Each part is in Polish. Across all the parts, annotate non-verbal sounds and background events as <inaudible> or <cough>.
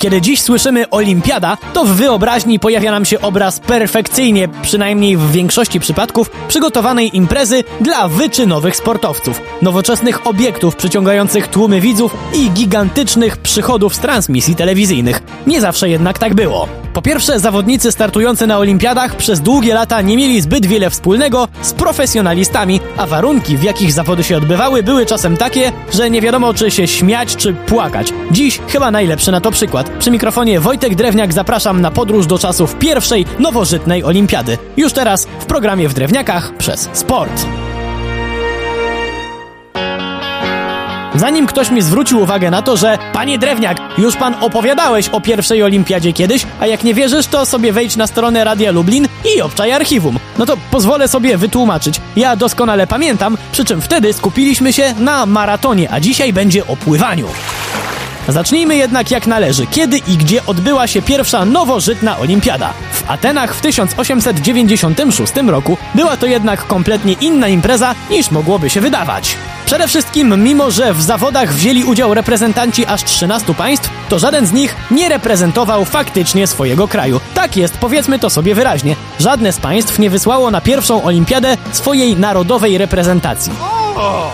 Kiedy dziś słyszymy Olimpiada, to w wyobraźni pojawia nam się obraz perfekcyjnie, przynajmniej w większości przypadków, przygotowanej imprezy dla wyczynowych sportowców, nowoczesnych obiektów przyciągających tłumy widzów i gigantycznych przychodów z transmisji telewizyjnych. Nie zawsze jednak tak było. Po pierwsze, zawodnicy startujący na olimpiadach przez długie lata nie mieli zbyt wiele wspólnego z profesjonalistami, a warunki, w jakich zawody się odbywały, były czasem takie, że nie wiadomo czy się śmiać, czy płakać. Dziś chyba najlepszy na to przykład. Przy mikrofonie Wojtek Drewniak zapraszam na podróż do czasów pierwszej, nowożytnej olimpiady. Już teraz w programie w Drewniakach przez sport. Zanim ktoś mi zwrócił uwagę na to, że Panie Drewniak, już pan opowiadałeś o pierwszej olimpiadzie kiedyś, a jak nie wierzysz, to sobie wejdź na stronę Radia Lublin i obczaj archiwum. No to pozwolę sobie wytłumaczyć. Ja doskonale pamiętam, przy czym wtedy skupiliśmy się na maratonie, a dzisiaj będzie o pływaniu. Zacznijmy jednak jak należy. Kiedy i gdzie odbyła się pierwsza nowożytna olimpiada? W Atenach w 1896 roku była to jednak kompletnie inna impreza niż mogłoby się wydawać. Przede wszystkim, mimo że w zawodach wzięli udział reprezentanci aż 13 państw, to żaden z nich nie reprezentował faktycznie swojego kraju. Tak jest, powiedzmy to sobie wyraźnie. Żadne z państw nie wysłało na pierwszą olimpiadę swojej narodowej reprezentacji.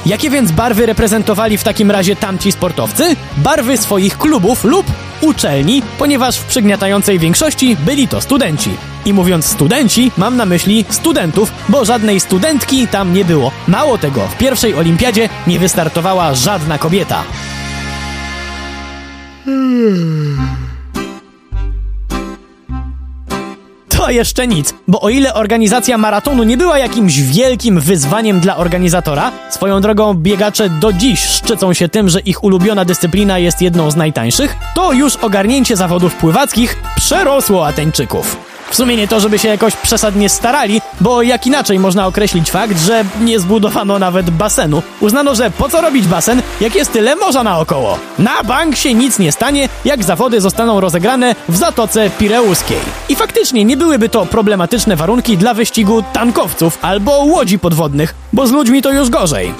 Jakie więc barwy reprezentowali w takim razie tamci sportowcy? Barwy swoich klubów lub uczelni, ponieważ w przygniatającej większości byli to studenci. I mówiąc studenci, mam na myśli studentów, bo żadnej studentki tam nie było. Mało tego, w pierwszej olimpiadzie nie wystartowała żadna kobieta. To jeszcze nic, bo o ile organizacja maratonu nie była jakimś wielkim wyzwaniem dla organizatora, swoją drogą biegacze do dziś szczycą się tym, że ich ulubiona dyscyplina jest jedną z najtańszych, to już ogarnięcie zawodów pływackich przerosło Ateńczyków. W sumie nie to, żeby się jakoś przesadnie starali, bo jak inaczej można określić fakt, że nie zbudowano nawet basenu. Uznano, że po co robić basen, jak jest tyle morza naokoło. Na bank się nic nie stanie, jak zawody zostaną rozegrane w Zatoce Pireuskiej. I faktycznie nie byłyby to problematyczne warunki dla wyścigu tankowców albo łodzi podwodnych, bo z ludźmi to już gorzej.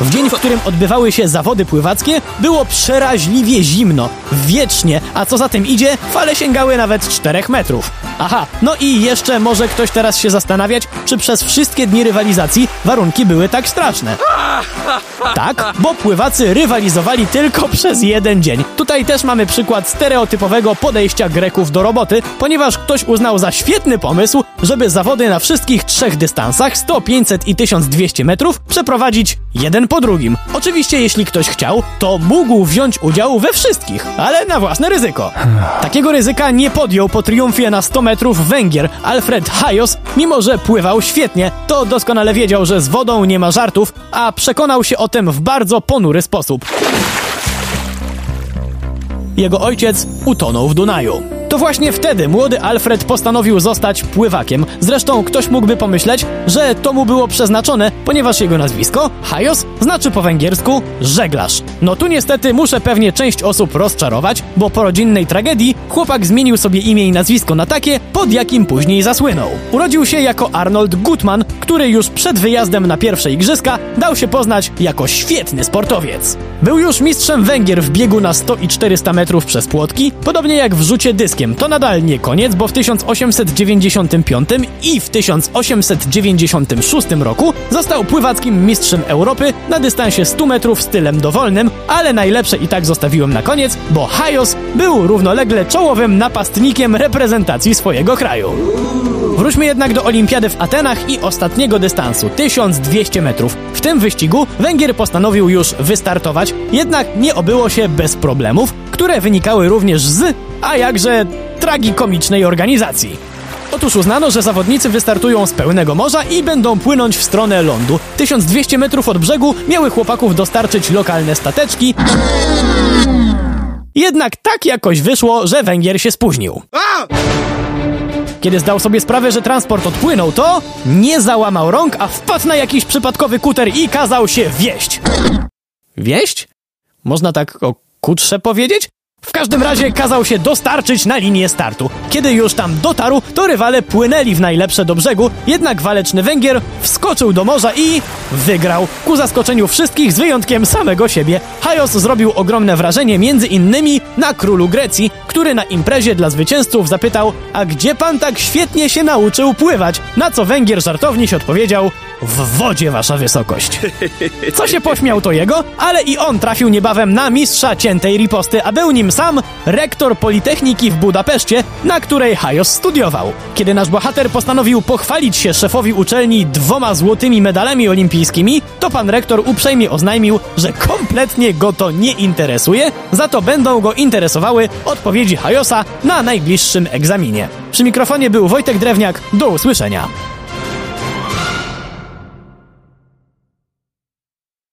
W dzień, w którym odbywały się zawody pływackie, było przeraźliwie zimno, wiecznie, a co za tym idzie, fale sięgały nawet 4 metrów. Aha, no i jeszcze może ktoś teraz się zastanawiać, czy przez wszystkie dni rywalizacji warunki były tak straszne. Tak, bo pływacy rywalizowali tylko <laughs> przez jeden dzień. Tutaj też mamy przykład stereotypowego podejścia Greków do roboty, ponieważ ktoś uznał za świetny pomysł, żeby zawody na wszystkich trzech dystansach 100, 500 i 1200 metrów przeprowadzić jeden po drugim. Oczywiście jeśli ktoś chciał, to mógł wziąć udział we wszystkich, ale na własne ryzyko. Takiego ryzyka nie podjął po triumfie na 100 metrów Węgier Alfred Hajos, mimo że pływał świetnie, to doskonale wiedział, że z wodą nie ma żartów, a przekonał się o tym w bardzo ponury sposób. Jego ojciec utonął w Dunaju. To właśnie wtedy młody Alfred postanowił zostać pływakiem. Zresztą ktoś mógłby pomyśleć, że to mu było przeznaczone, ponieważ jego nazwisko, Hajos, znaczy po węgiersku żeglarz. No tu niestety muszę pewnie część osób rozczarować, bo po rodzinnej tragedii chłopak zmienił sobie imię i nazwisko na takie, pod jakim później zasłynął. Urodził się jako Arnold Gutman, który już przed wyjazdem na pierwsze igrzyska dał się poznać jako świetny sportowiec. Był już mistrzem Węgier w biegu na 100 i 400 metrów przez płotki, podobnie jak w rzucie dyskiem. To nadal nie koniec, bo w 1895 i w 1896 roku został pływackim mistrzem Europy na dystansie 100 metrów stylem dowolnym, ale najlepsze i tak zostawiłem na koniec, bo Hajos był równolegle czołowym napastnikiem reprezentacji swojego kraju. Wróćmy jednak do olimpiady w Atenach i ostatniego dystansu 1200 metrów. W tym wyścigu Węgier postanowił już wystartować, jednak nie obyło się bez problemów, które wynikały również z, a jakże tragikomicznej organizacji. Otóż uznano, że zawodnicy wystartują z pełnego morza i będą płynąć w stronę lądu. 1200 metrów od brzegu miały chłopaków dostarczyć lokalne stateczki. Jednak tak jakoś wyszło, że Węgier się spóźnił. Kiedy zdał sobie sprawę, że transport odpłynął, to nie załamał rąk, a wpadł na jakiś przypadkowy kuter i kazał się wieść. Wieść? Można tak o kutrze powiedzieć? W każdym razie kazał się dostarczyć na linię startu. Kiedy już tam dotarł, to rywale płynęli w najlepsze do brzegu, jednak waleczny Węgier wskoczył do morza i wygrał. Ku zaskoczeniu wszystkich z wyjątkiem samego siebie. Hajos zrobił ogromne wrażenie między innymi na królu Grecji, który na imprezie dla zwycięzców zapytał: A gdzie pan tak świetnie się nauczył pływać? Na co Węgier żartownie się odpowiedział: W wodzie, wasza wysokość. Co się pośmiał to jego, ale i on trafił niebawem na mistrza ciętej riposty, a był nim sam rektor Politechniki w Budapeszcie, na której Hajos studiował. Kiedy nasz bohater postanowił pochwalić się szefowi uczelni dwoma złotymi medalami olimpijskimi, to pan rektor uprzejmie oznajmił, że kompletnie go to nie interesuje, za to będą go interesowały odpowiedzi Hajosa na najbliższym egzaminie. Przy mikrofonie był Wojtek Drewniak, do usłyszenia.